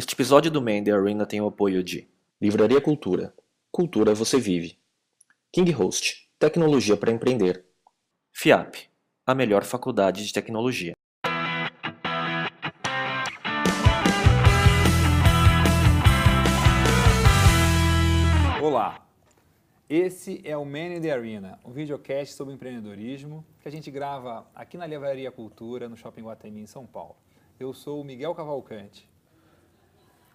Este episódio do Man The Arena tem o apoio de Livraria Cultura. Cultura você vive. King Host. Tecnologia para empreender. FIAP. A melhor faculdade de tecnologia. Olá! Esse é o Man in the Arena, um videocast sobre empreendedorismo que a gente grava aqui na Livraria Cultura, no Shopping Guatemi, em São Paulo. Eu sou o Miguel Cavalcante.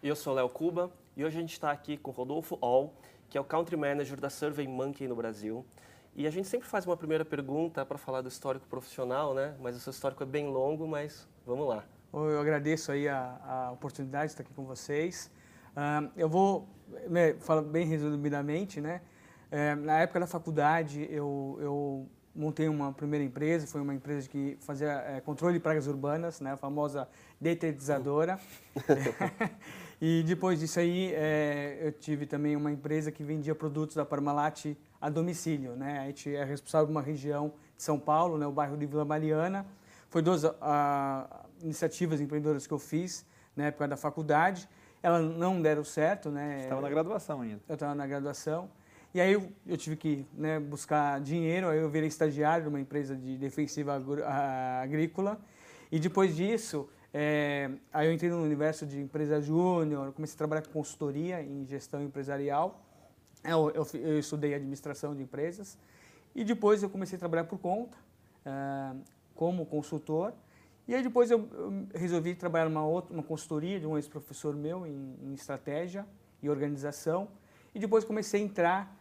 Eu sou Léo Cuba e hoje a gente está aqui com o Rodolfo All, que é o Country Manager da Survey Monkey no Brasil. E a gente sempre faz uma primeira pergunta para falar do histórico profissional, né? Mas o seu histórico é bem longo, mas vamos lá. Eu agradeço aí a, a oportunidade de estar aqui com vocês. Uh, eu vou né, falar bem resumidamente, né? É, na época da faculdade, eu, eu montei uma primeira empresa, foi uma empresa que fazia é, controle de pragas urbanas, né, a famosa detetizadora. e depois disso aí, é, eu tive também uma empresa que vendia produtos da Parmalat a domicílio. Né? A gente é responsável por uma região de São Paulo, né, o bairro de Vila Mariana. Foi duas a, iniciativas empreendedoras que eu fiz na época da faculdade. Elas não deram certo. Né? Você estava na graduação ainda. Eu estava na graduação. E aí eu, eu tive que né, buscar dinheiro, aí eu virei estagiário numa empresa de defensiva agrícola. E depois disso, é, aí eu entrei no universo de empresa júnior, comecei a trabalhar com consultoria em gestão empresarial. Eu, eu, eu, estudei administração de empresas. E depois eu comecei a trabalhar por conta, uh, como consultor. E aí depois eu, eu, resolvi trabalhar numa outra, uma consultoria de um ex-professor meu em, em estratégia e organização. E depois comecei a entrar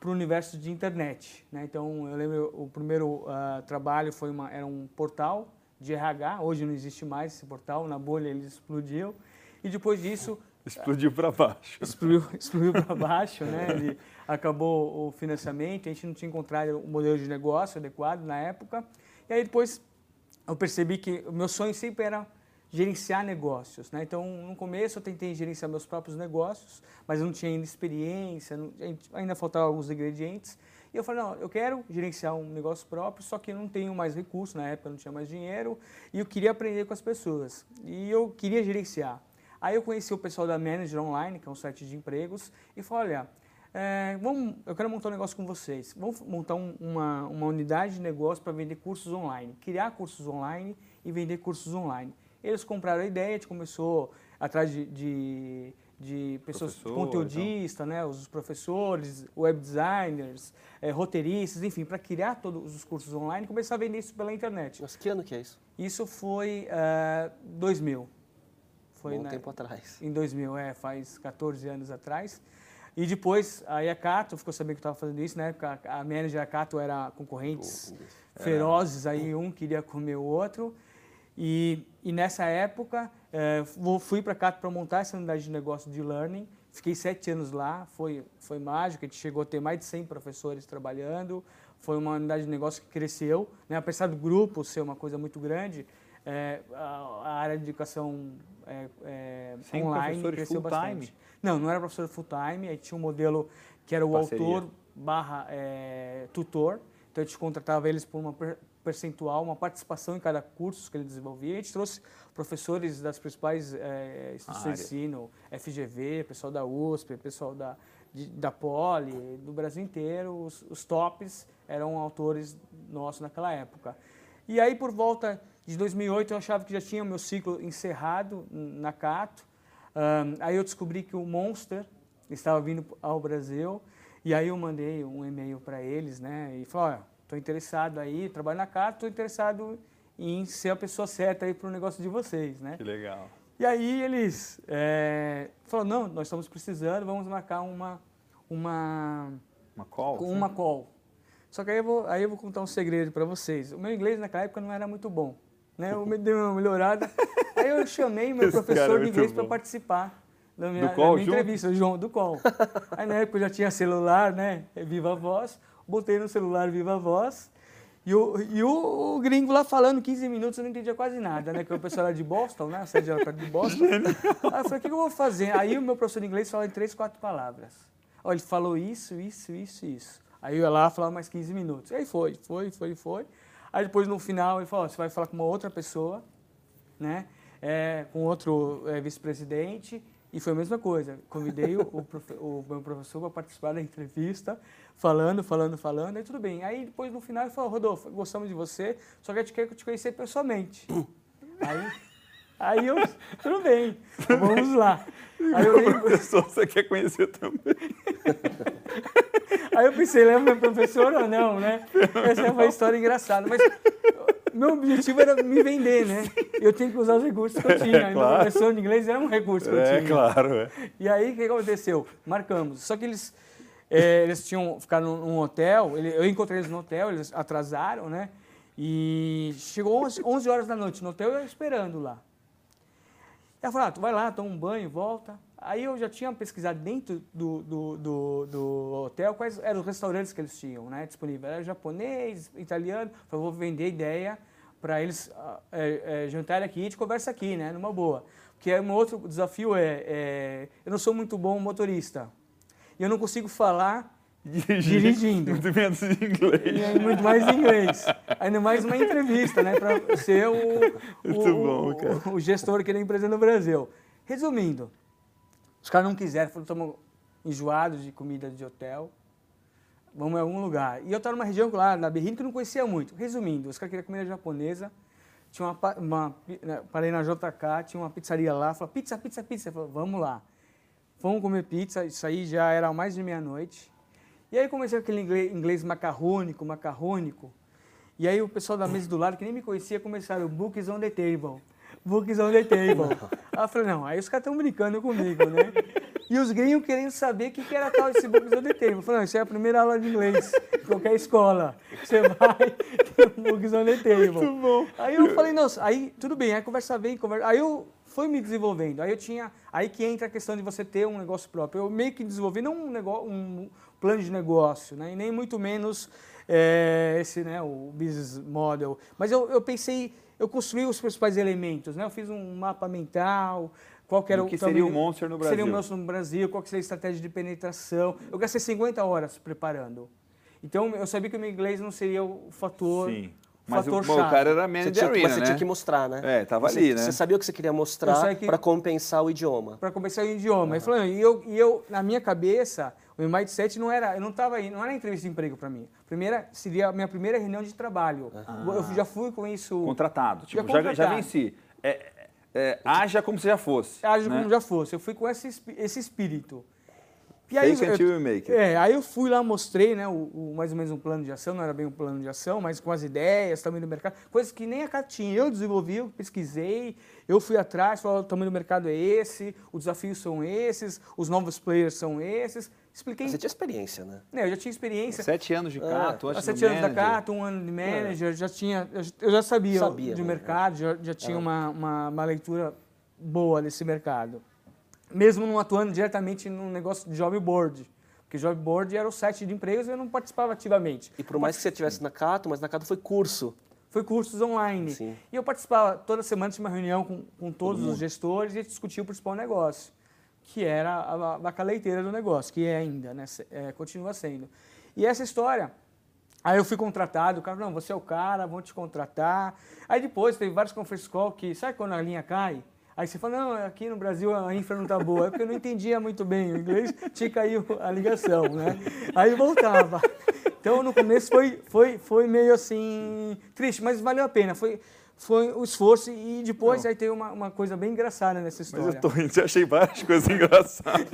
para o universo de internet. Né? Então, eu lembro o primeiro uh, trabalho foi uma, era um portal de RH, hoje não existe mais esse portal, na bolha ele explodiu. E depois disso... Explodiu para baixo. Explodiu, explodiu para baixo, né? Ele acabou o financiamento, a gente não tinha encontrado o modelo de negócio adequado na época. E aí depois eu percebi que o meu sonho sempre era gerenciar negócios. Né? Então, no começo eu tentei gerenciar meus próprios negócios, mas eu não tinha ainda experiência, não, ainda faltavam alguns ingredientes. E eu falei, não, eu quero gerenciar um negócio próprio, só que eu não tenho mais recursos, na época eu não tinha mais dinheiro, e eu queria aprender com as pessoas. E eu queria gerenciar. Aí eu conheci o pessoal da Manager Online, que é um site de empregos, e falei, olha, é, vamos, eu quero montar um negócio com vocês. Vamos montar um, uma, uma unidade de negócio para vender cursos online, criar cursos online e vender cursos online. Eles compraram a ideia, a gente começou atrás de, de, de pessoas, Professor, conteudistas, então. né, os professores, web designers, é, roteiristas, enfim, para criar todos os cursos online e começar a vender isso pela internet. Mas que ano que é isso? Isso foi uh, 2000. Foi Bom na, tempo atrás. Em 2000, é, faz 14 anos atrás. E depois, aí a Cato ficou sabendo que eu estava fazendo isso, né? A, a manager da Cato era concorrentes ferozes, aí um queria comer o outro. E, e nessa época, é, fui para cá para montar essa unidade de negócio de learning. Fiquei sete anos lá, foi, foi mágico, a gente chegou a ter mais de 100 professores trabalhando. Foi uma unidade de negócio que cresceu, né? apesar do grupo ser uma coisa muito grande, é, a, a, área de educação é, é, online cresceu bastante. Time? Não, não era professor full time, aí tinha um modelo que era o Parceria. autor barra é, tutor, então a gente contratava eles por uma percentual, uma participação em cada curso que ele desenvolvia. A gente trouxe professores das principais é, instituições de ensino, FGV, pessoal da USP, pessoal da, de, da Poli, do Brasil inteiro. Os, os tops eram autores nossos naquela época. E aí, por volta de 2008, eu achava que já tinha o meu ciclo encerrado na Cato. Um, aí eu descobri que o Monster estava vindo ao Brasil. E aí eu mandei um e-mail para eles, né? E falei, olha, estou interessado aí, trabalho na casa, estou interessado em ser a pessoa certa aí para o negócio de vocês, né? Que legal. E aí eles é, falaram, não, nós estamos precisando, vamos marcar uma... Uma, uma call? Uma call. Só que aí eu vou, aí eu vou contar um segredo para vocês. O meu inglês naquela época não era muito bom. Né? Eu me dei uma melhorada. aí eu chamei meu Esse professor é de inglês para participar da minha, do call, da minha entrevista, João, do call. aí na época eu já tinha celular, né? Viva a voz botei no celular Viva Voz. E o, e o, o, gringo lá falando 15 minutos, eu não entendia quase nada, né? Que o pessoal era de Boston, né? A sede era perto de Boston. Aí eu falei, o que eu vou fazer? Aí o meu professor de inglês fala em três, quatro palavras. Ele falou isso, isso, isso, isso. Aí eu ia lá falar mais 15 minutos. Aí foi, foi, foi, foi. Aí depois no final ele falou, você vai falar com uma outra pessoa, né? é, com outro é, vice-presidente, e foi a mesma coisa. Convidei o, o, o meu professor para participar da entrevista, falando, falando, falando, aí tudo bem. Aí depois no final ele falou, Rodolfo, gostamos de você, só que a gente quer te conhecer pessoalmente. aí, aí eu, tudo bem, vamos lá. Aí eu lembro... professor você quer conhecer também. aí eu pensei, lembra meu professor ou não, né? Essa foi uma história engraçada. Mas meu objetivo era me vender, né? Eu tinha que usar os recursos que eu tinha. É, claro. professor de inglês era um recurso que eu é, tinha. Claro, é. E aí, o que aconteceu? Marcamos. Só que eles, é, eles tinham ficado num hotel, eu encontrei eles no hotel, eles atrasaram, né? E chegou 11, 11 horas da noite no hotel, eu esperando lá. Ela falou, ah, tu vai lá, toma um banho, volta. Aí eu já tinha pesquisado dentro do, do, do, do, hotel quais eram os restaurantes que eles tinham né, disponíveis. Era japonês, italiano. Falei, vou vender ideia para eles é, é, jantarem aqui e gente conversa aqui, né, numa boa. Porque um outro desafio é, é, eu não sou muito bom motorista. E eu não consigo falar dirigindo. Muito menos em inglês. E muito mais em inglês. Ainda mais uma entrevista, né? Para ser o, o, bom, o, o gestor aqui da empresa no Brasil. Resumindo, os caras não quiseram, foram estamos enjoados de comida de hotel, vamos em algum lugar. E eu estava numa região lá, na Berrini, que eu não conhecia muito. Resumindo, os caras queriam comida japonesa, tinha uma, uma, né, parei na JK, tinha uma pizzaria lá, falou, pizza, pizza, pizza. Eu falei, vamos lá. Vamos comer pizza, isso aí já era mais de meia-noite. E aí comecei aquele inglês, inglês macarrônico, macarrônico. E aí o pessoal da mesa do lado, que nem me conhecia, começaram, books on the table books on the table. Aí eu falei, não, aí os caras estão brincando comigo, né? E os gringos querendo saber o que, que era tal esse books on the table. Eu falei, não, isso é a primeira aula de inglês, qualquer escola. Você vai, ter um books on the table. Muito bom. Aí eu falei, nossa, aí tudo bem, aí conversa bem, conversa... Aí eu fui me desenvolvendo. Aí eu tinha, aí que entra a questão de você ter um negócio próprio. Eu meio que desenvolvi não um, negócio, um plano de negócio, né? E nem muito menos é, esse, né, o business model. Mas eu, eu pensei eu construí os principais elementos, né? Eu fiz um mapa mental, qual que era o que seria o Monster no Brasil? Seria o Monster no Brasil, qual que seria a estratégia de penetração. Eu gastei 50 horas preparando. Então, eu sabia que o meu inglês não seria o fator Sim. Mas o, o, cara era man tinha, arena, Mas você né? tinha que mostrar, né? É, tava você, ali, né? Você sabia o que você queria mostrar para compensar o idioma. Para compensar o idioma. Uhum. E, eu, e eu, na minha cabeça, o meu mindset não era, eu não estava aí, não era entrevista de emprego para mim. Primeira seria a minha primeira reunião de trabalho. Ah. Eu já fui com isso. Contratado, tipo, já, contratado. já, já venci. É, é, haja como se já fosse. Haja né? como já fosse. Eu fui com esse, esse espírito. E aí, Fake make it. É, aí eu fui lá, mostrei, né, o, o, mais ou menos um plano de ação, não era bem um plano de ação, mas com as ideias, tamanho do mercado, coisas que nem a Cat tinha. Eu desenvolvi, eu pesquisei, eu fui atrás, falei, o tamanho do mercado é esse, os desafios são esses, os novos players são esses. Expliquei. Você tinha experiência, né? É, eu já tinha experiência. Sete anos de Cato, é. Sete anos da Cato, um ano de manager, é. já tinha, eu já sabia, sabia de né? mercado, já, já tinha uma, uma, uma leitura boa desse mercado mesmo não atuando diretamente no negócio de job board. Porque job board era o site de empregos e eu não participava ativamente. E por mais que você estivesse na Cato, mas na Cato foi curso. Foi cursos online. Sim. E eu participava, toda semana tinha uma reunião com, com todos os gestores e a gente discutia o principal negócio, que era a vaca leiteira do negócio, que é ainda, né? É, continua sendo. E essa história, aí eu fui contratado, o cara, não, você é o cara, vão te contratar. Aí depois teve vários conference call que, sabe quando a linha cai? Aí você fala, não, aqui no Brasil a infra não está boa. É porque eu não entendia muito bem o inglês, tinha caído a ligação, né? Aí voltava. Então, no começo foi, foi, foi meio assim, triste, mas valeu a pena. Foi, foi o esforço e depois não. aí tem uma, uma coisa bem engraçada nessa história. Mas eu, tô, eu achei várias coisas engraçadas,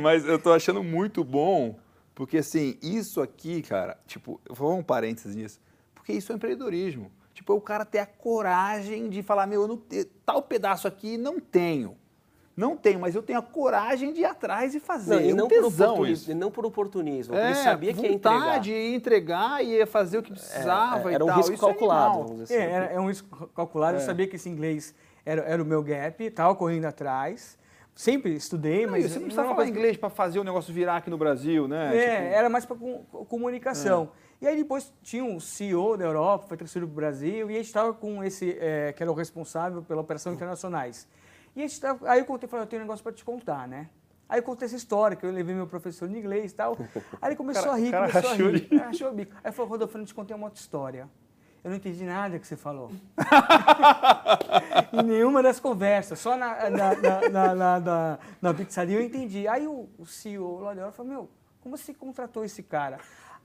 mas eu tô achando muito bom, porque assim, isso aqui, cara, tipo, vou um parênteses nisso, porque isso é empreendedorismo. Tipo, o cara ter a coragem de falar, meu, eu não, tal pedaço aqui não tenho. Não tenho, mas eu tenho a coragem de ir atrás e fazer. Não, e não, por oportunismo, não por oportunismo. É, ele sabia que ia entregar. de entregar e ia fazer o que precisava é, era um tal. risco Isso é calculado. É, assim. é, era, é um risco calculado. Eu é. sabia que esse inglês era, era o meu gap, estava correndo atrás. Sempre estudei, não, mas... Você não precisava falar inglês para fazer o negócio virar aqui no Brasil, né? É, tipo... era mais para comunicação. E aí depois tinha um CEO da Europa, foi transferido para o Brasil, e a gente estava com esse, é, que era o responsável pela operação internacionais. E a gente tava, aí eu contei, falei, eu tenho um negócio para te contar, né? Aí eu contei essa história, que eu levei meu professor de inglês e tal. Aí ele começou cara, a rir, começou a rir. De... Achou o bico. Aí falou, Rodolfo, eu te contei uma outra história. eu não entendi nada que você falou. em nenhuma das conversas, só na, na, na, na, na, na pizzaria eu entendi. Aí o, o CEO lá de hora falou, meu, como você contratou esse cara?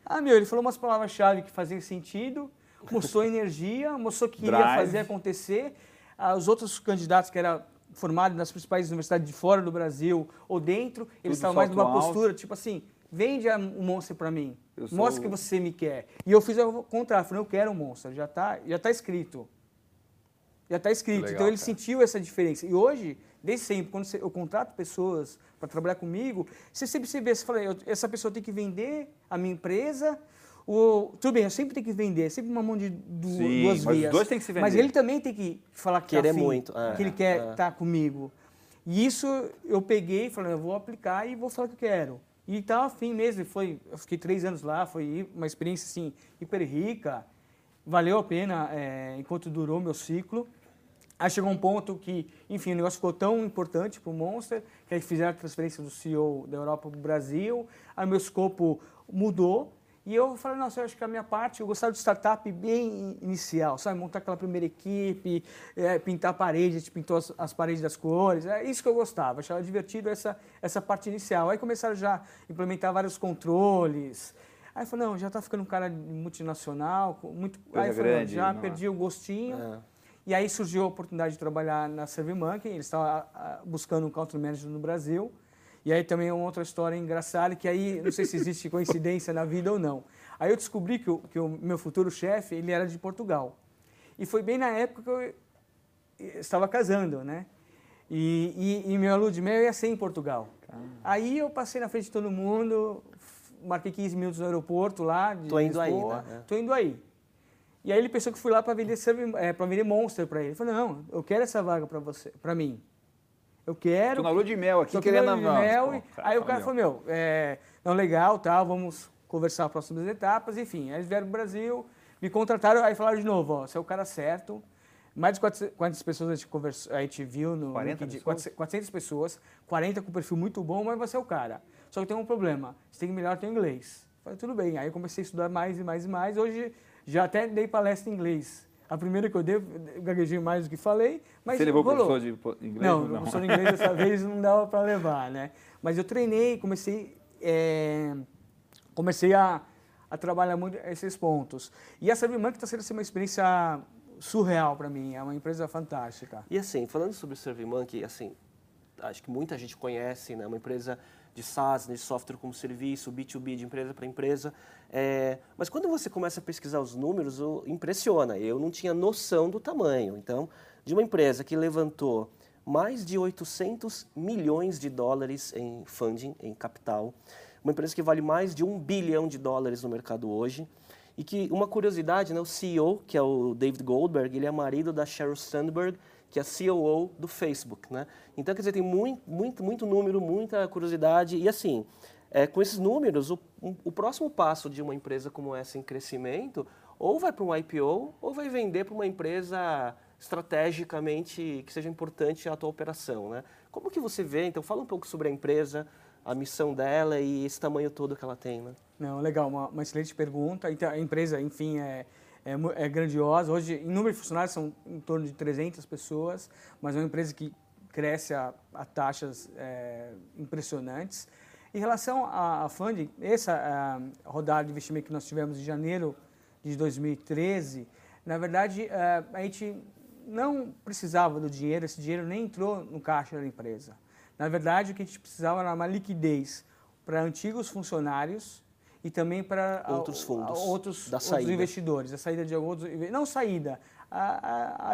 Ah, meu, ele falou umas palavras-chave que faziam sentido, mostrou energia, mostrou que queria Drive. fazer acontecer. Ah, os outros candidatos que eram formados nas principais universidades de fora do Brasil ou dentro, eles estavam mais numa alto. postura, tipo assim, vende o Monster para mim, Eu sou mostra que você me quer. E eu fiz o contrário, falei, eu quero um Monster, já está já tá escrito. Já está escrito. Legal, então ele cara. sentiu essa diferença. E hoje, desde sempre, quando eu contrato pessoas para trabalhar comigo, você sempre se vê, você fala, essa pessoa tem que vender a minha empresa. O, tudo bem, eu sempre tenho que vender, é sempre uma mão de du- Sim, duas mas os vias. dois têm que se Mas vender. ele também tem que falar que tá Querer afim, muito, é, que ele quer é. estar comigo. E isso eu peguei e falei, eu vou aplicar e vou falar o que eu quero. E estava afim mesmo, foi, eu fiquei três anos lá, foi uma experiência assim, hiper rica, valeu a pena é, enquanto durou meu ciclo. Aí chegou um ponto que, enfim, o negócio ficou tão importante para o Monster, que aí fizeram a transferência do CEO da Europa para o Brasil, aí meu escopo mudou, e eu falei, nossa, eu acho que a minha parte, eu gostava de startup bem inicial, sabe? Montar aquela primeira equipe, é, pintar a parede, a gente pintou as, as paredes das cores, é isso que eu gostava, achava divertido essa, essa parte inicial. Aí começaram já a implementar vários controles, aí eu falei, não, já está ficando um cara multinacional, muito... Coisa aí eu falei, não, grande, já não é? perdi o gostinho, É. e aí surgiu a oportunidade de trabalhar na SurveyMonkey, eles estavam ah, ah, buscando um country manager no Brasil. E aí também é uma outra história engraçada, que aí não sei se existe coincidência na vida ou não. Aí eu descobri que o, que o meu futuro chefe, ele era de Portugal. E foi bem na época que eu estava casando, né? E, e, e meu lua de mel ia ser em Portugal. Aí eu passei na frente de todo mundo, marquei 15 minutos no aeroporto lá de Tô indo aí, Lisboa, né? É. Tô indo aí. E aí ele pensou que fui lá para vender é, para vender Monster para ele. Ele falou: "Não, eu quero essa vaga para você, para mim. Eu quero". Tô na lua de mel aqui, querendo não, mel. pô, cara, aí o cara falou: "Meu, é, não legal, tá, vamos conversar as próximas etapas, enfim". Aí eles vieram pro Brasil, me contrataram, aí falaram de novo, ó, você é o cara certo. Mais de 400 400 pessoas a gente, conversou, a gente viu no 40 LinkedIn, pessoas? 400 pessoas, 40 com perfil muito bom, mas você é o cara. Só que tem um problema, você tem que melhorar teu inglês. Falei, tudo bem. Aí eu comecei a estudar mais e mais e mais. Hoje já até dei palestra em inglês. A primeira que eu dei, eu gaguejei mais do que falei, mas Você levou rolou. professor de inglês? Não, ou o professor de inglês dessa vez não dava para levar, né? Mas eu treinei, comecei, é, comecei a, a trabalhar muito esses pontos. E a SurveyMonkey está sendo assim, uma experiência surreal para mim, é uma empresa fantástica. E assim, falando sobre o SurveyMonkey, assim, acho que muita gente conhece, né? Uma empresa de SaaS, de software como serviço, B2B, de empresa para empresa. É, mas quando você começa a pesquisar os números, impressiona. Eu não tinha noção do tamanho. Então, de uma empresa que levantou mais de 800 milhões de dólares em funding, em capital, uma empresa que vale mais de um bilhão de dólares no mercado hoje, e que, uma curiosidade, né, o CEO, que é o David Goldberg, ele é marido da Sheryl Sandberg, que é a COO do Facebook, né? Então, quer dizer, tem muito, muito, muito número, muita curiosidade. E assim, é, com esses números, o, o próximo passo de uma empresa como essa em crescimento, ou vai para um IPO, ou vai vender para uma empresa estrategicamente que seja importante à tua operação, né? Como que você vê? Então, fala um pouco sobre a empresa, a missão dela e esse tamanho todo que ela tem, né? Não, legal, uma, uma excelente pergunta. Então, a empresa, enfim, é, é, é grandiosa. Hoje, em número de funcionários, são em torno de 300 pessoas, mas é uma empresa que cresce a, a taxas é, impressionantes. Em relação à, funding, essa ah, rodada de investimento que nós tivemos em janeiro de 2013, na verdade, eh, a gente não precisava do dinheiro, esse dinheiro nem entrou no caixa da empresa. Na verdade, o que a gente precisava era uma liquidez para antigos funcionários e também para Outros fundos, outros, da outros investidores, a saída de outros, não saída, a, a-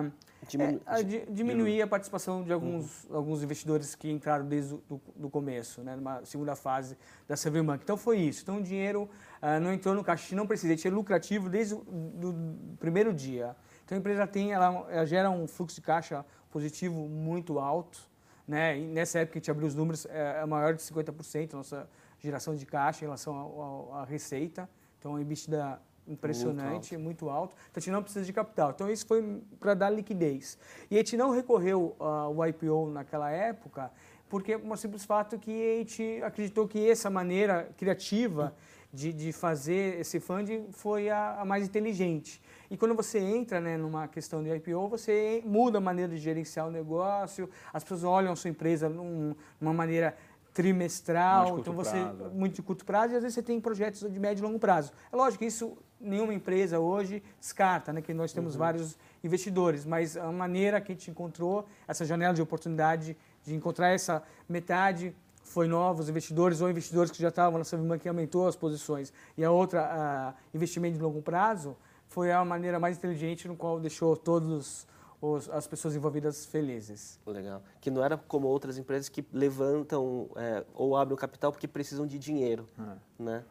a- Diminu- é, a di- diminuir a participação de alguns, alguns investidores que entraram desde o começo, né, numa segunda fase da SurveyMonkey. Então foi isso. Então o dinheiro ah, não entrou no caixa, não precisa, a gente é lucrativo desde o do primeiro dia. Então a empresa tem, ela, ela gera um fluxo de caixa positivo muito alto, né? E nessa época que a gente abriu os números, é, é maior de 50% a nossa geração de caixa em relação à receita. Então, é um EBITDA impressionante, muito alto. Então, a gente não precisa de capital. Então, isso foi para dar liquidez. E a gente não recorreu ao IPO naquela época, porque por um simples fato que a gente acreditou que essa maneira criativa de, de fazer esse funding foi a, a, mais inteligente. E quando você entra né, numa questão de IPO, você muda a maneira de gerenciar o negócio, as pessoas olham a sua empresa num, numa maneira trimestral, então você prazo. muito de curto prazo e às vezes você tem projetos de médio e longo prazo. É lógico que isso nenhuma empresa hoje descarta, né, que nós temos uhum. vários investidores, mas a maneira que a gente encontrou essa janela de oportunidade de encontrar essa metade foi novos investidores ou investidores que já estavam na Savimã que aumentou as posições e a outra a investimento de longo prazo foi a maneira mais inteligente no qual deixou todos os, as pessoas envolvidas felizes. Legal. Que não era como outras empresas que levantam é, ou abrem o capital porque precisam de dinheiro, é. né?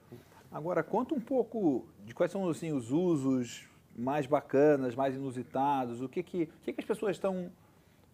Agora conta um pouco de quais são assim os usos mais bacanas, mais inusitados, o que que, o que, que as pessoas estão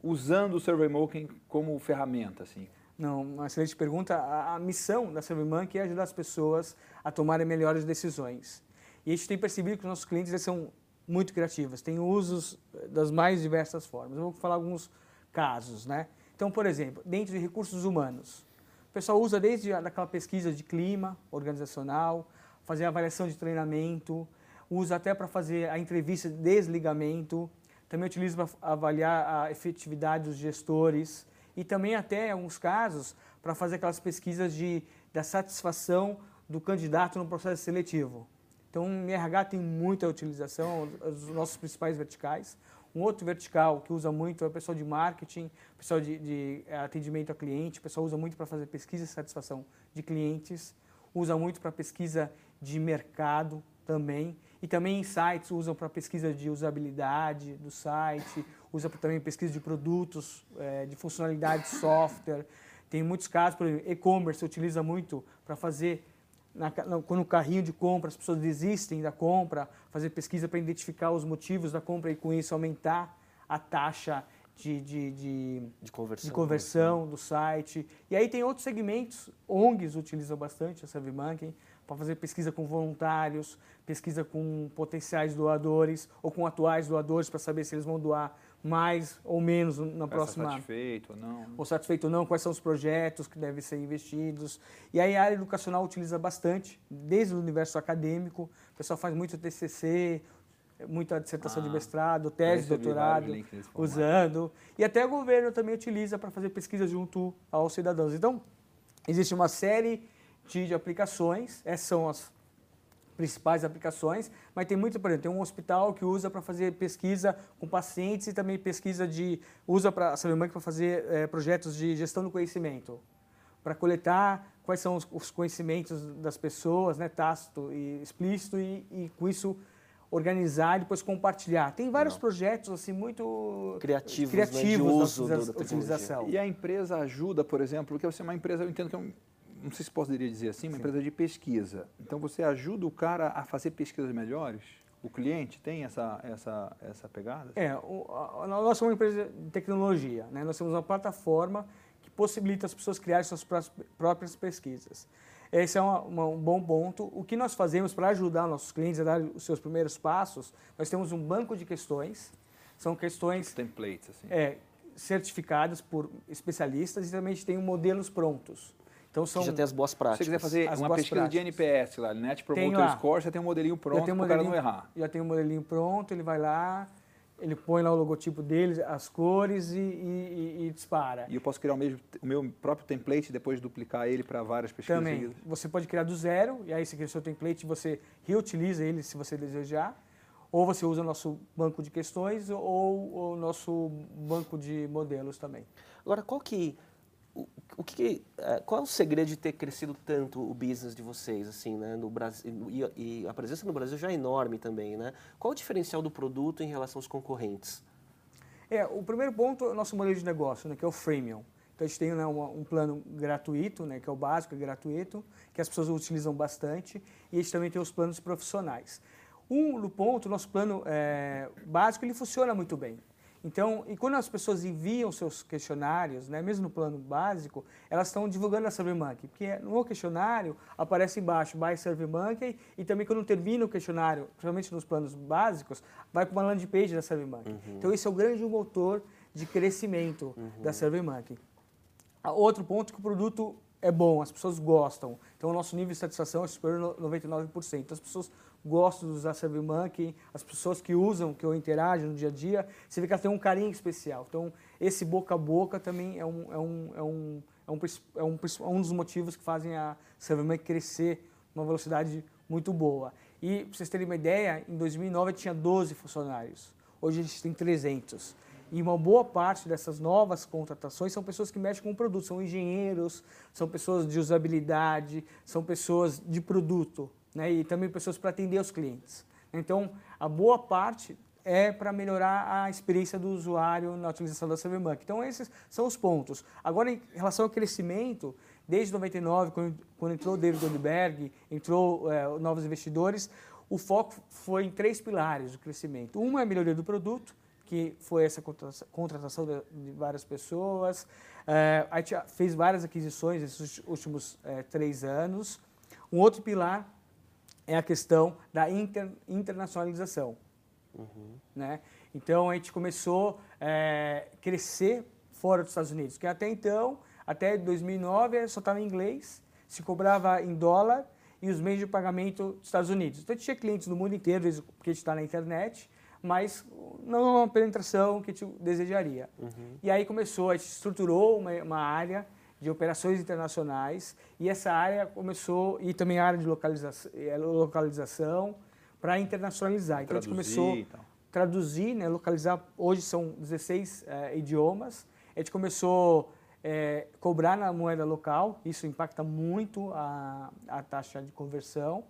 usando o SurveyMonkey como ferramenta assim? Não, uma excelente pergunta. A, a missão da SurveyMonkey é ajudar as pessoas a tomarem melhores decisões. E a gente tem percebido que os nossos clientes são muito criativos, têm usos das mais diversas formas. Eu vou falar alguns casos, né? Então, por exemplo, dentro de recursos humanos, o pessoal usa desde aquela pesquisa de clima organizacional, fazer avaliação de treinamento, usa até para fazer a entrevista de desligamento, também utiliza para avaliar a efetividade dos gestores, e também até, em alguns casos, para fazer aquelas pesquisas de, da satisfação do candidato no processo seletivo. Então, o RH tem muita utilização, os nossos principais verticais. Um outro vertical que usa muito é o pessoal de marketing, pessoal de, de eh, atendimento a cliente, o pessoal usa muito para fazer pesquisa de satisfação de clientes, usa muito para pesquisa de mercado também, e também sites usam para pesquisa de usabilidade do site, usa também pesquisa de produtos, é, de funcionalidade de software. Tem muitos casos, por exemplo, e-commerce utiliza muito para fazer, na, quando o carrinho de compra as pessoas desistem da compra, fazer pesquisa para identificar os motivos da compra e com isso aumentar a taxa de, de, de, de conversão, de conversão do site. E aí tem outros segmentos, ONGs utilizam bastante a SurveyMonkey, para fazer pesquisa com voluntários, pesquisa com potenciais doadores ou com atuais doadores para saber se eles vão doar mais ou menos na Vai próxima. satisfeito ou não. Ou satisfeito ou não, quais são os projetos que devem ser investidos. E aí a área educacional utiliza bastante, desde o universo acadêmico. O pessoal faz muito TCC, muita dissertação ah, de mestrado, tese, doutorado, usando. E até o governo também utiliza para fazer pesquisa junto aos cidadãos. Então, existe uma série de, de aplicações, essas são as principais aplicações, mas tem muito, por exemplo, tem um hospital que usa para fazer pesquisa com pacientes e também pesquisa de, usa para a Salamanca para fazer é, projetos de gestão do conhecimento, para coletar quais são os, os, conhecimentos das pessoas, né, tácito e explícito, e, e com isso organizar e depois compartilhar. Tem vários Não. projetos assim muito criativos, criativos né, de uso da, da utilização. E a empresa ajuda, por exemplo, porque você é uma empresa, eu entendo que é um não sei se poderia dizer assim, uma Sim. empresa de pesquisa. Então você ajuda o cara a fazer pesquisas melhores? O cliente tem essa, essa, essa pegada? É, o, a, nós somos uma empresa de tecnologia, né? nós temos uma plataforma que possibilita as pessoas criarem suas próprias pesquisas. Esse é uma, uma, um bom ponto. O que nós fazemos para ajudar nossos clientes a dar os seus primeiros passos, nós temos um banco de questões, são questões... Templates, assim. É, certificadas por especialistas e também a gente tem modelos prontos. Então são. Já tem as boas práticas. Se você quiser fazer uma pesquisa práticas. de NPS lá, Net Promoter Score, você tem um modelinho pronto para um o cara não errar. Já tem um modelinho pronto, ele vai lá, ele põe lá o logotipo dele, as cores e, e, e, dispara. E eu posso criar o, mesmo, o meu próprio template e depois duplicar ele para várias pesquisas Também. Seguidas. Você pode criar do zero, e aí você cria o seu template você reutiliza ele se você desejar. Ou você usa o nosso banco de questões ou o nosso banco de modelos também. Agora, qual que o que, é, qual é o segredo de ter crescido tanto o business de vocês, assim, né, no Brasil, e, e, a presença no Brasil já é enorme também, né? Qual o diferencial do produto em relação aos concorrentes? É, o primeiro ponto é o nosso modelo de negócio, né, que é o freemium. Então a gente tem né, um, um, plano gratuito, né, que é o básico, é gratuito, que as pessoas utilizam bastante, e a gente também tem os planos profissionais. Um do ponto, o nosso plano é, básico, ele funciona muito bem. Então, e quando as pessoas enviam seus questionários, né, mesmo no plano básico, elas estão divulgando a SurveyMonkey, porque no questionário aparece embaixo Buy SurveyMonkey e também quando termina o questionário, principalmente nos planos básicos, vai para uma landing page da SurveyMonkey. Uhum. Então, esse é o grande motor de crescimento uhum. da SurveyMonkey. Outro ponto é que o produto é bom, as pessoas gostam. Então, o nosso nível de satisfação é superior a 99%. Então, as pessoas gostam de usar SurveyMonkey, as pessoas que usam, que eu interajo no dia a dia, você vê que elas têm um carinho especial. Então, esse boca a boca também é um, é um, é um, é um, é um, é um dos motivos que fazem a SurveyMonkey crescer uma velocidade muito boa. E, para vocês terem uma ideia, em 2009 tinha 12 funcionários. Hoje a gente tem 300. E uma boa parte dessas novas contratações são pessoas que mexem com o produto, são engenheiros, são pessoas de usabilidade, são pessoas de produto, né? e também pessoas para atender os clientes. Então, a boa parte é para melhorar a experiência do usuário na utilização da SurveyMonkey. Então, esses são os pontos. Agora, em relação ao crescimento, desde 99, quando, quando entrou David Goldberg, entrou é, novos investidores, o foco foi em três pilares do crescimento. Uma é a melhoria do produto, que foi essa contratação de, várias pessoas. É, a gente fez várias aquisições nesses últimos é, três anos. Um outro pilar é a questão da inter, internacionalização. Uhum. Né? Então, a gente começou a é, crescer fora dos Estados Unidos, que até então, até 2009, só estava em inglês, se cobrava em dólar e os meios de pagamento dos Estados Unidos. Então, a gente tinha clientes no mundo inteiro, porque a gente está na internet, mas não uma penetração que a gente desejaria. Uhum. E aí começou, a gente estruturou uma, uma, área de operações internacionais e essa área começou, e também a área de localização, eh, localização para internacionalizar. Então traduzir, a gente começou então. traduzir, né, localizar, hoje são 16 é, idiomas, a gente começou é, cobrar na moeda local, isso impacta muito a, a taxa de conversão.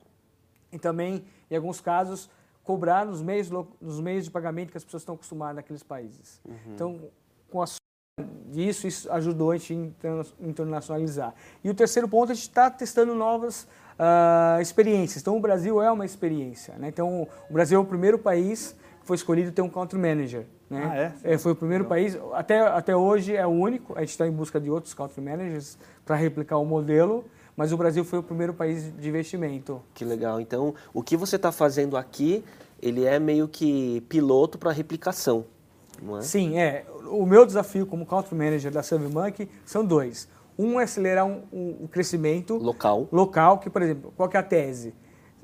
E também, em alguns casos, cobrar nos meios, nos meios de pagamento que as pessoas estão acostumadas naqueles países. Uhum. Então, com a disso, isso ajudou a gente a internacionalizar. E o terceiro ponto, a gente está testando novas uh, experiências. Então, o Brasil é uma experiência. Né? Então, o Brasil é o primeiro país que foi escolhido ter um country manager. Né? Ah, é? é? Foi o primeiro país, até, até hoje é o único, a gente está em busca de outros country managers para replicar o modelo, mas o Brasil foi o primeiro país de investimento. Que legal. Então, o que você está fazendo aqui, ele é meio que piloto para replicação, não é? Sim, é. O meu desafio como country manager da SurveyMonkey são dois. Um é acelerar um, um, um, crescimento local. Local, que, por exemplo, qual que é a tese?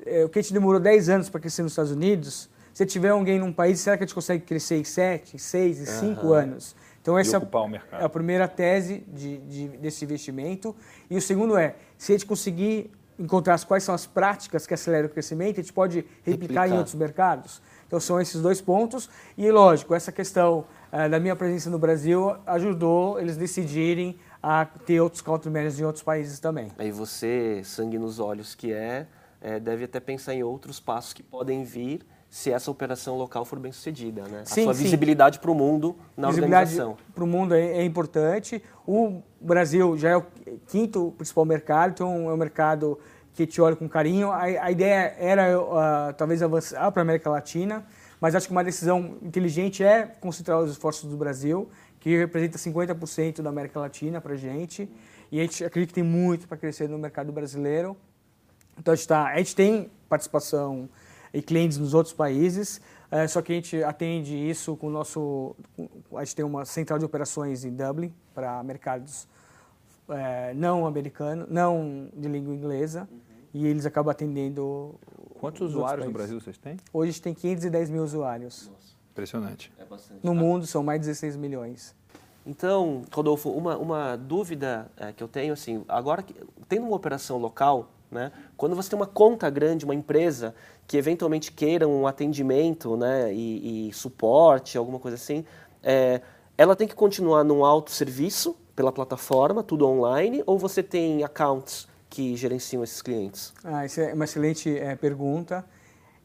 É, o que a gente demorou 10 anos para crescer nos Estados Unidos, se tiver alguém num país, será que a gente consegue crescer em 7, 6 e 5 uhum. anos? Então, essa é a primeira tese de, de, desse investimento. E o segundo é, se a gente conseguir encontrar quais são as práticas que aceleram o crescimento, a gente pode replicar, replicar. em outros mercados. Então, são esses dois pontos. E, lógico, essa questão uh, da minha presença no Brasil ajudou eles decidirem a ter outros country managers em outros países também. Aí você, sangue nos olhos que é, é deve até pensar em outros passos que podem vir se essa operação local for bem sucedida, né? Sim, a sua sim. visibilidade para o mundo na visibilidade organização. para o mundo é, é, importante. O Brasil já é o quinto principal mercado, então é um mercado que te olha com carinho. A, a ideia era uh, talvez avançar para a América Latina, mas acho que uma decisão inteligente é concentrar os esforços do Brasil, que representa 50% da América Latina para a gente. E a gente acredita que tem muito para crescer no mercado brasileiro. Então a gente, tá, a gente tem participação e clientes nos outros países. É, só que a gente atende isso com o nosso. A gente tem uma central de operações em Dublin para mercados é, não americanos, não de língua inglesa, uhum. e eles acabam atendendo. Quantos usuários no Brasil vocês têm? Hoje a gente tem 510 mil usuários. Nossa. Impressionante. É bastante. No mundo são mais de 16 milhões. Então, Rodolfo, uma, uma dúvida é, que eu tenho, assim, agora, tendo uma operação local, né? Quando você tem uma conta grande, uma empresa que eventualmente queira um atendimento né, e, e suporte, alguma coisa assim, é, ela tem que continuar num autosserviço pela plataforma, tudo online, ou você tem accounts que gerenciam esses clientes? Ah, essa é uma excelente é, pergunta.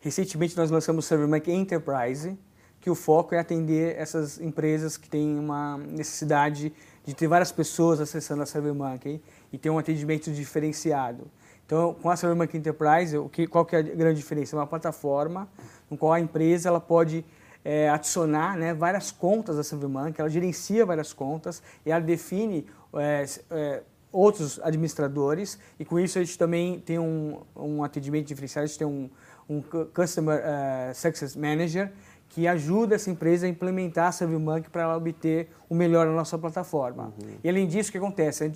Recentemente nós lançamos o ServerMac Enterprise, que o foco é atender essas empresas que têm uma necessidade de ter várias pessoas acessando a ServerMonkey e ter um atendimento diferenciado. Então, com a SurveyMonkey Enterprise, o que, qual que é a grande diferença? É uma plataforma no qual a empresa ela pode é, adicionar né, várias contas da SurveyMonkey, ela gerencia várias contas e ela define é, é, outros administradores e com isso a gente também tem um, um atendimento diferenciado, a gente tem um, um Customer uh, Success Manager que ajuda essa empresa a implementar a SurveyMonkey para ela obter o melhor na nossa plataforma. Uhum. E além disso, o que acontece?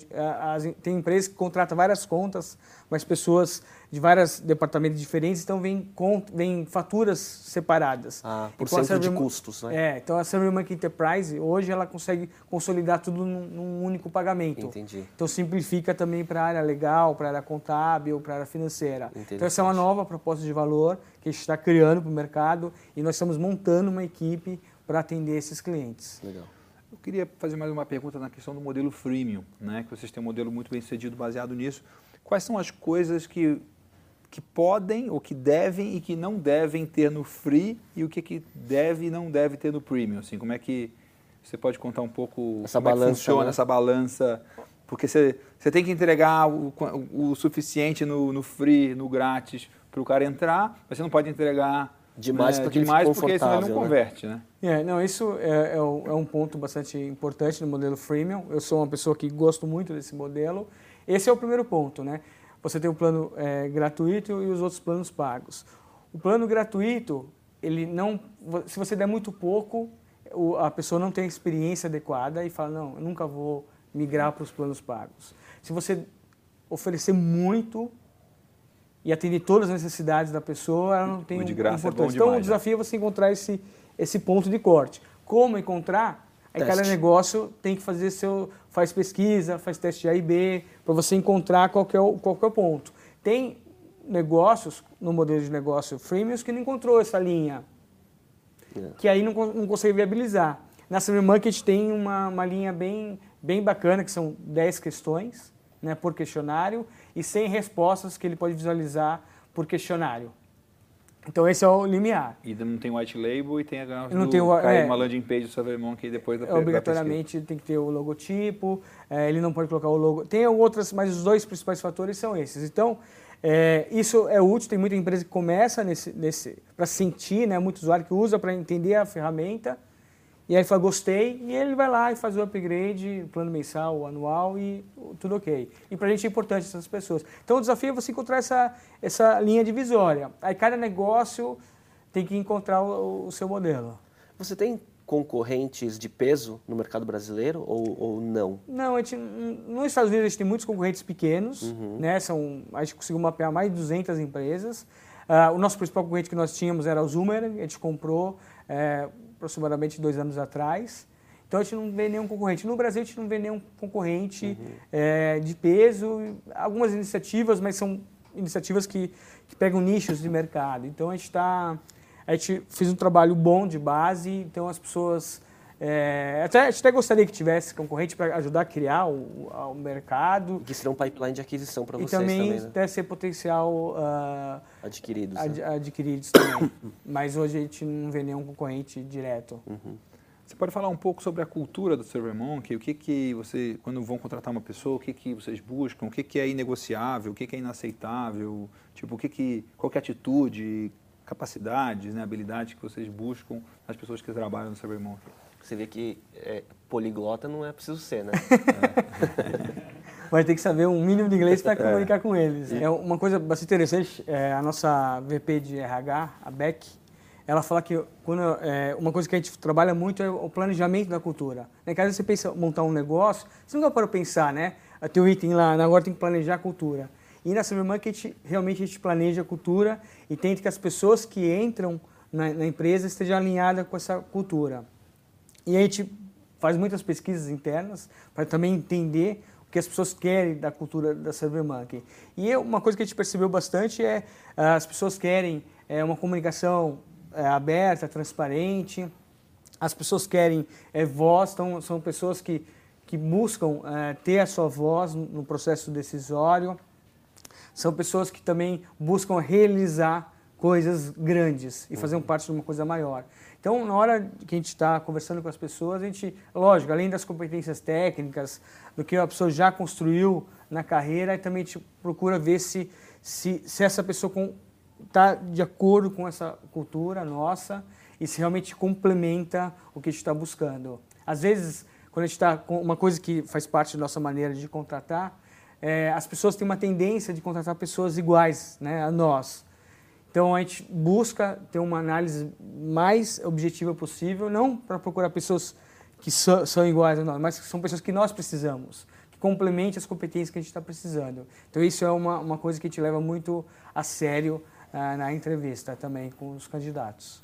tem empresas que contratam várias contas, mas pessoas de vários departamentos diferentes, então vem, vem faturas separadas. Ah, por então, centro de custos, né? É, então a SurveyMonkey Enterprise, hoje, ela consegue consolidar tudo num, num único pagamento. Entendi. Então simplifica também para a área legal, para a área contábil, para a área financeira. Então essa é uma nova proposta de valor que a gente está criando para o mercado e nós estamos montando uma equipe para atender esses clientes. Legal. Eu queria fazer mais uma pergunta na questão do modelo freemium, né? que vocês têm um modelo muito bem sucedido baseado nisso. Quais são as coisas que, que podem ou que devem e que não devem ter no free e o que, que deve e não deve ter no premium? Assim, como é que você pode contar um pouco essa como balança, é funciona né? essa balança? Porque você, você tem que entregar o, o suficiente no, no free, no grátis, para o cara entrar, mas você não pode entregar demais, né, porque, demais porque senão ele não né? converte, né? É, não, isso é, é, é, um ponto bastante importante no modelo freemium. Eu sou uma pessoa que gosto muito desse modelo. Esse é o primeiro ponto, né? Você tem o plano é, gratuito e os outros planos pagos. O plano gratuito, ele não, se você der muito pouco, a pessoa não tem a experiência adequada e fala não, eu nunca vou migrar para os planos pagos. Se você oferecer muito, e atender todas as necessidades da pessoa, ela não tem o de graça é importância. É então, demais, o desafio é você encontrar esse, esse ponto de corte. Como encontrar? Aí teste. cada negócio tem que fazer seu... Faz pesquisa, faz teste A e B, para você encontrar qual é, o, qual é o ponto. Tem negócios, no modelo de negócio freemium, que não encontrou essa linha. Yeah. É. Que aí não, não consegue viabilizar. Na Summer Market tem uma, uma linha bem, bem bacana, que são 10 questões né, por questionário, e 100 respostas que ele pode visualizar por questionário. Então esse é o limiar. E não tem white label e tem a não do, tem o, cai é, uma landing page do SurveyMonkey depois da é, Obrigatoriamente da tem que ter o logotipo, é, ele não pode colocar o logo. Tem outras, mas os dois principais fatores são esses. Então, é, isso é útil, tem muita empresa que começa nesse, nesse para sentir, né, muito usuário que usa para entender a ferramenta, e aí fala, gostei, e ele vai lá e faz o upgrade, plano mensal, anual e tudo ok. E para a gente é importante essas pessoas. Então o desafio é você encontrar essa, essa linha divisória. Aí cada negócio tem que encontrar o, o seu modelo. Você tem concorrentes de peso no mercado brasileiro ou, ou não? Não, a gente, nos Estados Unidos a gente tem muitos concorrentes pequenos, uhum. né? São, a gente conseguiu mapear mais de 200 empresas. Uh, o nosso principal concorrente que nós tínhamos era o Zoomer, a gente comprou é, aproximadamente dois anos atrás. Então a gente não vê nenhum concorrente. No Brasil a gente não vê nenhum concorrente uhum. é, de peso. Algumas iniciativas, mas são iniciativas que, que pegam nichos de mercado. Então a gente está. A gente fez um trabalho bom de base, então as pessoas. É, até, a gente até gostaria que tivesse concorrente para ajudar a criar o, o mercado. Que seria um pipeline de aquisição para vocês também. também né? deve ser potencial uh, adquiridos. Ad, né? Adquiridos também. Mas hoje a gente não vê nenhum concorrente direto. Uhum. Você pode falar um pouco sobre a cultura do SurveyMonkey? O que que você, quando vão contratar uma pessoa, o que que vocês buscam? O que que é inegociável? O que que é inaceitável? Tipo, o que que, qual que é a atitude, capacidades, né, habilidades que vocês buscam nas pessoas que trabalham no SurveyMonkey? Você vê que é, poliglota não é preciso ser, né? é. Vai ter que saber um mínimo de inglês para é. comunicar com eles. É uma coisa bastante interessante, é, a nossa VP de RH, a Beck, ela fala que quando, é, uma coisa que a gente trabalha muito é o planejamento da cultura. Né? Caso você pensa montar um negócio, você nunca para pensar, né? Tem o item lá, agora tem que planejar a cultura. E na Cyber Market, realmente a gente planeja a cultura e tenta que as pessoas que entram na, na empresa estejam alinhadas com essa cultura. E a gente faz muitas pesquisas internas para também entender o que as pessoas querem da cultura da SurveyMonkey. E uma coisa que a gente percebeu bastante é as pessoas querem é, uma comunicação é, aberta, transparente, as pessoas querem é, voz, então são pessoas que, que buscam é, ter a sua voz no processo decisório, são pessoas que também buscam realizar coisas grandes e fazer parte de uma coisa maior. Então, na hora que a gente está conversando com as pessoas, a gente, lógico, além das competências técnicas, do que a pessoa já construiu na carreira, também a gente procura ver se, se, se essa pessoa está de acordo com essa cultura nossa e se realmente complementa o que a gente está buscando. Às vezes, quando a gente está com uma coisa que faz parte da nossa maneira de contratar, é, as pessoas têm uma tendência de contratar pessoas iguais né, a nós. Então a gente busca ter uma análise mais objetiva possível, não para procurar pessoas que so, são iguais a nós, mas que são pessoas que nós precisamos, que complementem as competências que a gente está precisando. Então isso é uma, uma coisa que a gente leva muito a sério ah, na entrevista também com os candidatos.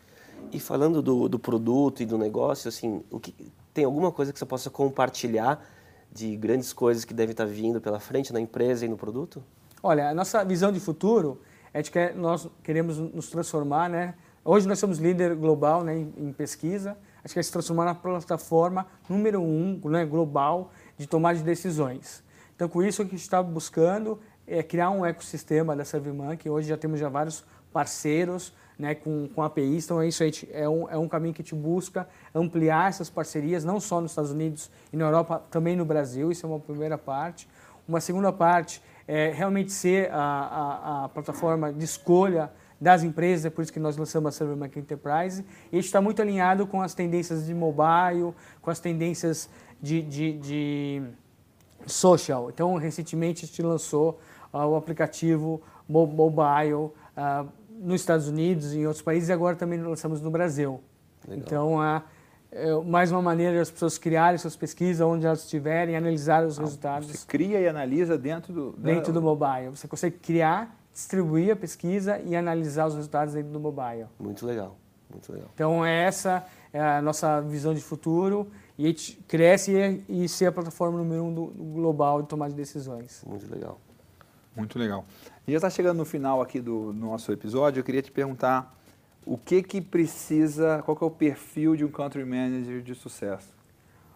E falando do, do produto e do negócio, assim, o que, tem alguma coisa que você possa compartilhar de grandes coisas que devem estar vindo pela frente na empresa e no produto? Olha, a nossa visão de futuro é de que nós queremos nos transformar, né? Hoje nós somos líder global né, em, em pesquisa, a gente quer se transformar na plataforma número um né, global de tomada de decisões. Então, com isso, o que a gente está buscando é criar um ecossistema da SurveyMonkey. Hoje já temos já vários parceiros né, com, com APIs, então é isso aí, é um, é um caminho que a gente busca ampliar essas parcerias, não só nos Estados Unidos e na Europa, também no Brasil, isso é uma primeira parte. Uma segunda parte é realmente ser a, a, a plataforma de escolha das empresas, é por isso que nós lançamos a Server Market Enterprise, e a está muito alinhado com as tendências de mobile, com as tendências de, de, de social. Então, recentemente a gente lançou uh, o aplicativo mobile uh, nos Estados Unidos e em outros países, e agora também lançamos no Brasil. Legal. Então, uh, é mais uma maneira das pessoas criarem suas pesquisas onde elas estiverem, analisar os ah, resultados. Você cria e analisa dentro do... Dentro do mobile. Você consegue criar distribuir a pesquisa e analisar os resultados dentro do mobile. Muito legal, muito legal. Então essa é a nossa visão de futuro e a gente cresce e, e ser a plataforma número um do, do, global de tomada de decisões. Muito legal. Muito legal. E já está chegando no final aqui do nosso episódio, eu queria te perguntar o que que precisa, qual que é o perfil de um country manager de sucesso?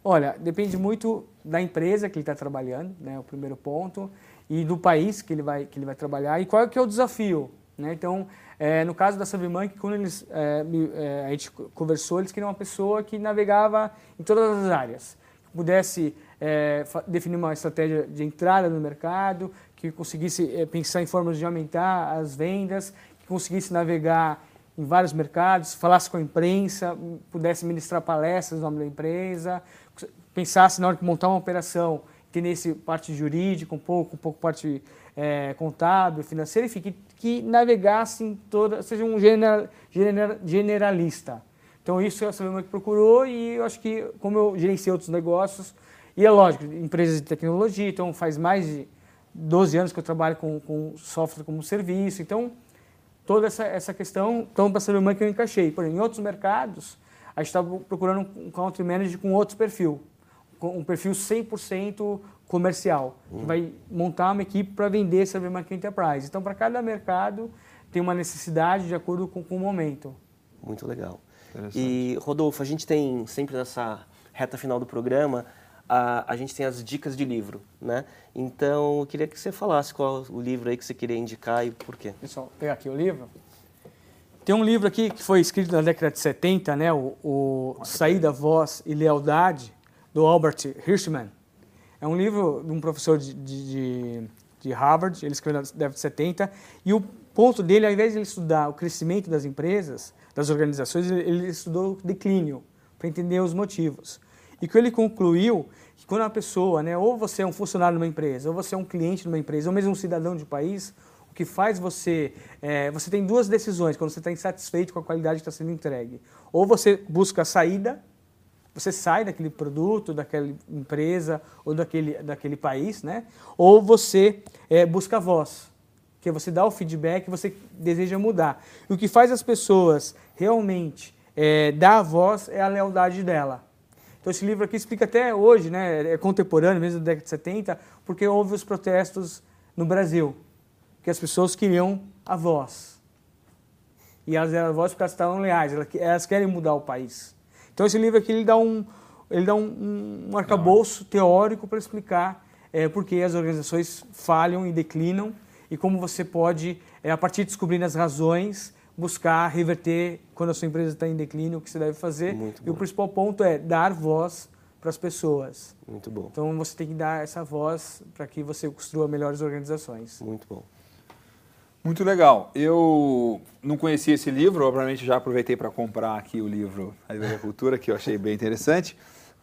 Olha, depende muito da empresa que ele está trabalhando, né, o primeiro ponto e do país que ele vai, que ele vai trabalhar e qual é, que é o desafio. Né? Então, é, no caso da SurveyMonkey, quando eles, é, é, a gente conversou, eles queriam uma pessoa que navegava em todas as áreas, que pudesse é, definir uma estratégia de entrada no mercado, que conseguisse é, pensar em formas de aumentar as vendas, que conseguisse navegar em vários mercados, falasse com a imprensa, pudesse ministrar palestras no nome da empresa, pensasse na hora de montar uma operação que nesse parte jurídica um pouco, um pouco parte é, contábil, financeira, enfim, que, que navegasse em toda, seja um general, generalista. Então isso é o que procurou e eu acho que, como eu gerenciei outros negócios, e é lógico, empresas de tecnologia, então faz mais de 12 anos que eu trabalho com, com software como serviço, então toda essa, essa questão, então para saber que eu encaixei. Por exemplo, em outros mercados, a gente estava procurando um country manager com outro perfil um perfil 100% comercial, que hum. vai montar uma equipe para vender Server Market Enterprise. Então, para cada mercado, tem uma necessidade de acordo com, com o momento. Muito legal. E, Rodolfo, a gente tem sempre nessa reta final do programa, a, a gente tem as dicas de livro, né? Então, eu queria que você falasse qual o livro aí que você queria indicar e por quê. Pessoal, pegar aqui o livro. Tem um livro aqui que foi escrito na década de 70, né? O, o Saída, Voz e Lealdade, do Albert Hirschman. É um livro de um professor de, de, de Harvard, ele escreveu na década de 70, e o ponto dele, ao invés de ele estudar o crescimento das empresas, das organizações, ele estudou o declínio, para entender os motivos. E que ele concluiu que quando uma pessoa, né, ou você é um funcionário de uma empresa, ou você é um cliente de uma empresa, ou mesmo um cidadão de um país, o que faz você... É, você tem duas decisões quando você está insatisfeito com a qualidade que está sendo entregue. Ou você busca a saída você sai daquele produto, daquela empresa ou daquele, daquele país, né? Ou você é, busca a voz, que você dá o feedback você deseja mudar. E o que faz as pessoas realmente é, dar a voz é a lealdade dela. Então esse livro aqui explica até hoje, né? É contemporâneo, mesmo da década de 70, porque houve os protestos no Brasil, que as pessoas queriam a voz. E elas eram a voz porque elas estavam leais, elas querem mudar o país. Então esse livro aqui ele dá um, ele dá um, um arcabouço teórico para explicar é, por que as organizações falham e declinam e como você pode, é, a partir de descobrir as razões, buscar reverter quando a sua empresa está em declínio, o que você deve fazer. Muito e o principal ponto é dar voz para as pessoas. Muito bom. Então você tem que dar essa voz para que você construa melhores organizações. Muito bom. Muito legal. Eu não conhecia esse livro, obviamente já aproveitei para comprar aqui o livro A Agricultura, que eu achei bem interessante.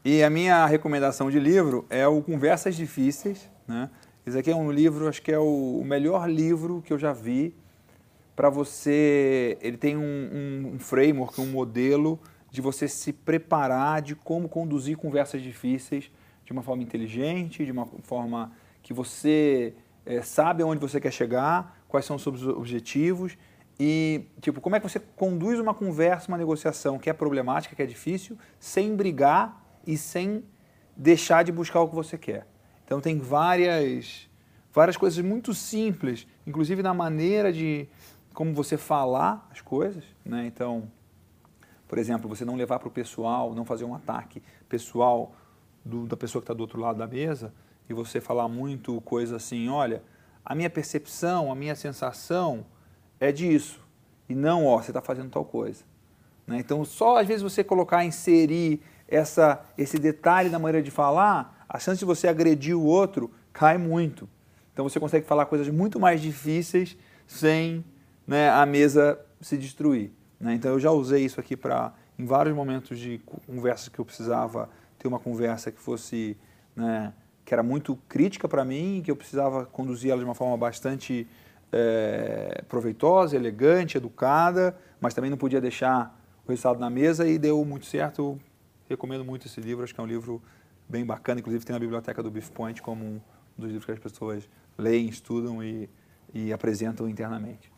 E a minha recomendação de livro é o Conversas Difíceis. Né? Esse aqui é um livro, acho que é o melhor livro que eu já vi para você. Ele tem um, um, framework, um modelo de você se preparar de como conduzir conversas difíceis de uma forma inteligente, de uma forma que você é, sabe aonde você quer chegar, quais são os seus objetivos e, tipo, como é que você conduz uma conversa, uma negociação que é problemática, que é difícil, sem brigar e sem deixar de buscar o que você quer. Então tem várias várias coisas muito simples, inclusive na maneira de como você falar as coisas, né? Então, por exemplo, você não levar para o pessoal, não fazer um ataque pessoal do, da pessoa que está do outro lado da mesa e você falar muito coisa assim, olha, a minha percepção, a minha sensação é disso e não, ó, você está fazendo tal coisa. Né? Então, só às vezes você colocar, inserir essa, esse detalhe na maneira de falar, a chance de você agredir o outro cai muito. Então você consegue falar coisas muito mais difíceis sem né, a mesa se destruir. Né? Então eu já usei isso aqui para, em vários momentos de conversas que eu precisava ter uma conversa que fosse, né, que era muito crítica para mim, que eu precisava conduzir ela de uma forma bastante é, proveitosa, elegante, educada, mas também não podia deixar o resultado na mesa e deu muito certo. Recomendo muito esse livro, acho que é um livro bem bacana, inclusive tem na biblioteca do Beef Point como um dos livros que as pessoas leem, estudam e, e apresentam internamente.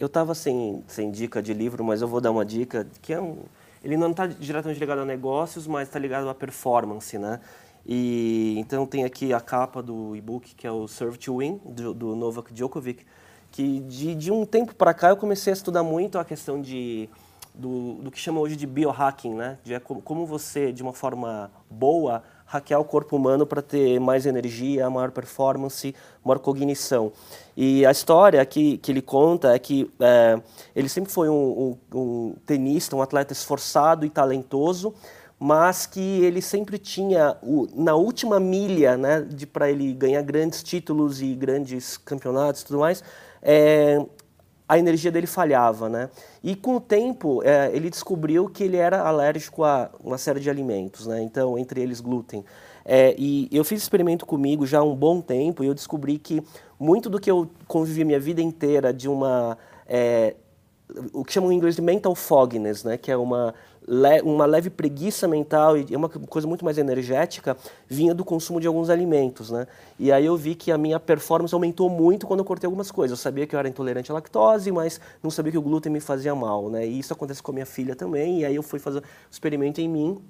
Eu estava sem, sem dica de livro, mas eu vou dar uma dica que é um, ele não está diretamente ligado a negócios, mas está ligado à performance, né? E então tem aqui a capa do e-book que é o Serve to Win do, do Novak Djokovic, que de, de um tempo para cá eu comecei a estudar muito a questão de do, do que chama hoje de biohacking, né? De é como você de uma forma boa hackear o corpo humano para ter mais energia, maior performance, maior cognição. E a história que, que ele conta é que é, ele sempre foi um, um, um tenista, um atleta esforçado e talentoso, mas que ele sempre tinha o, na última milha, né, de para ele ganhar grandes títulos e grandes campeonatos, e tudo mais, é, a energia dele falhava, né? E com o tempo, é, ele descobriu que ele era alérgico a uma série de alimentos, né? Então, entre eles glúten. É, e eu fiz experimento comigo já há um bom tempo e eu descobri que muito do que eu convivi minha vida inteira de uma é, o que chamam em inglês de mental fogginess, né, que é uma le uma leve preguiça mental e uma coisa muito mais energética, vinha do consumo de alguns alimentos, né? E aí eu vi que a minha performance aumentou muito quando eu cortei algumas coisas. Eu sabia que eu era intolerante à lactose, mas não sabia que o glúten me fazia mal, né? E isso acontece com a minha filha também, e aí eu fui fazer o experimento em mim,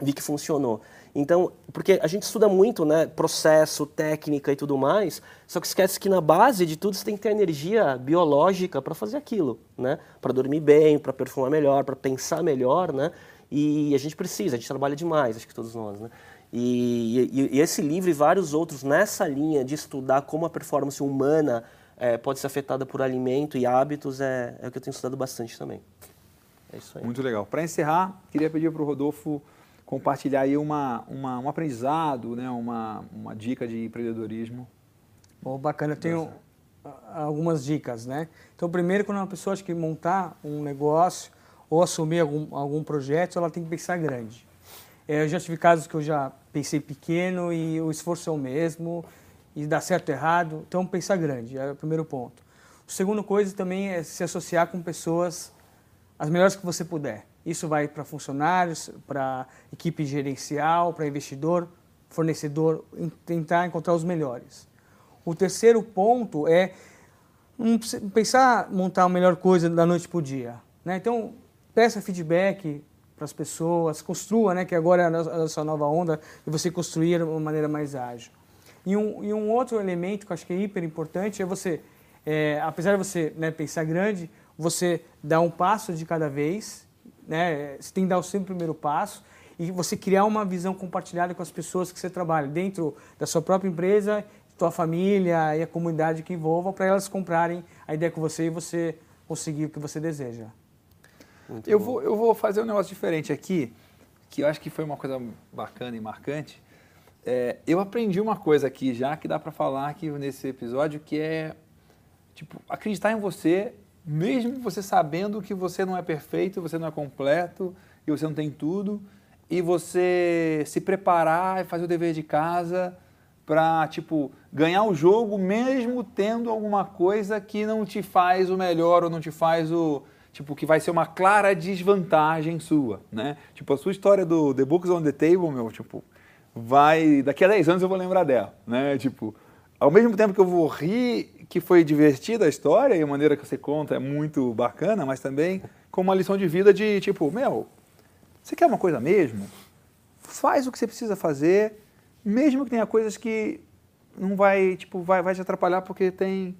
vi que funcionou. Então, porque a gente estuda muito, né, processo, técnica e tudo mais, só que esquece que na base de tudo você tem que ter energia biológica para fazer aquilo, né? Para dormir bem, para perfumar melhor, para pensar melhor, né? E a gente precisa, a gente trabalha demais, acho que todos nós, né? E, e, e esse livro e vários outros nessa linha de estudar como a performance humana é, pode ser afetada por alimento e hábitos é, é o que eu tenho estudado bastante também. É isso aí. Muito legal. Para encerrar, queria pedir para o Rodolfo compartilhar aí uma, uma, um aprendizado, né, uma, uma dica de empreendedorismo. Bom, bacana, eu tenho algumas dicas, né? Então, primeiro, quando uma pessoa acha que montar um negócio ou assumir algum, algum projeto, ela tem que pensar grande. É, eu já tive casos que eu já pensei pequeno e o esforço é o mesmo e dá certo ou errado. Então, pensar grande é o primeiro ponto. O segundo coisa também é se associar com pessoas as melhores que você puder. Isso vai para funcionários, para equipe gerencial, para investidor, fornecedor, tentar encontrar os melhores. O terceiro ponto é não pensar montar a melhor coisa da noite para o dia. Né? Então, peça feedback para as pessoas, construa, né, que agora é a nossa nova onda, e você construir de uma maneira mais ágil. E um, e um outro elemento que eu acho que é hiper importante é você, é, apesar de você né, pensar grande, você dar um passo de cada vez né? Você tem que dar o seu primeiro passo e você criar uma visão compartilhada com as pessoas que você trabalha dentro da sua própria empresa, sua família e a comunidade que envolva para elas comprarem a ideia com você e você conseguir o que você deseja. eu vou, eu vou fazer um negócio diferente aqui, que eu acho que foi uma coisa bacana e marcante. É, eu aprendi uma coisa aqui já que dá para falar aqui nesse episódio, que é tipo acreditar em você mesmo você sabendo que você não é perfeito, você não é completo e você não tem tudo, e você se preparar e fazer o dever de casa para tipo ganhar o jogo mesmo tendo alguma coisa que não te faz o melhor ou não te faz o tipo que vai ser uma clara desvantagem sua, né? Tipo a sua história do The Books on the Table, meu, tipo, vai daqui a 10 anos eu vou lembrar dela, né? Tipo, ao mesmo tempo que eu vou rir que foi divertida a história e a maneira que você conta é muito bacana, mas também com uma lição de vida de tipo, meu, você quer uma coisa mesmo? Faz o que você precisa fazer, mesmo que tenha coisas que não vai, tipo, vai, vai te atrapalhar porque tem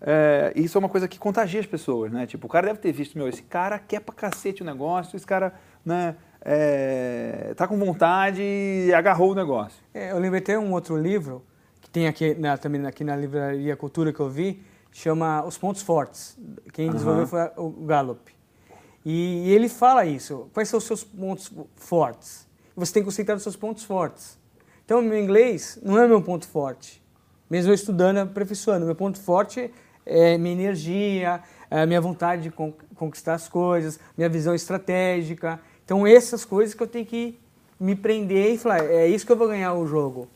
é, isso é uma coisa que contagia as pessoas, né? Tipo, o cara deve ter visto, meu, esse cara quer pra cacete o negócio, esse cara, né, é, tá com vontade e agarrou o negócio. É, eu lembrei até um outro livro, que tem aqui na, também aqui na Livraria Cultura que eu vi, chama Os Pontos Fortes. Quem desenvolveu foi o Gallup. E, e ele fala isso, quais são os seus pontos fortes? Você tem que concentrar nos seus pontos fortes. Então, meu inglês não é meu ponto forte. Mesmo eu estudando, aperfeiçoando. Meu ponto forte é minha energia, é minha vontade de conquistar as coisas, minha visão estratégica. Então, essas coisas que eu tenho que me prender e falar, é isso que eu vou ganhar o jogo.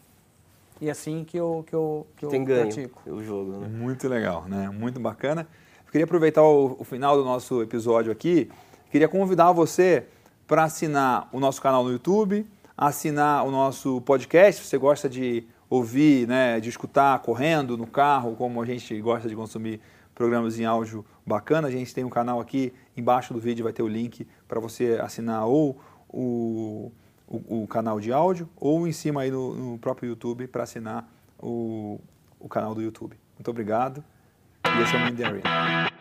E é assim que eu, que eu, que Tem eu ganho pratico. o jogo, né? Muito legal, né? Muito bacana. Eu queria aproveitar o, o final do nosso episódio aqui. Queria convidar você para assinar o nosso canal no YouTube, assinar o nosso podcast. Se você gosta de ouvir, né, de escutar correndo no carro, como a gente gosta de consumir programas em áudio bacana, a gente tem um canal aqui embaixo do vídeo, vai ter o link para você assinar ou o, o, o, canal de áudio ou em cima aí no, no próprio YouTube para assinar o, o canal do YouTube. Muito obrigado e esse é o Mind Arena.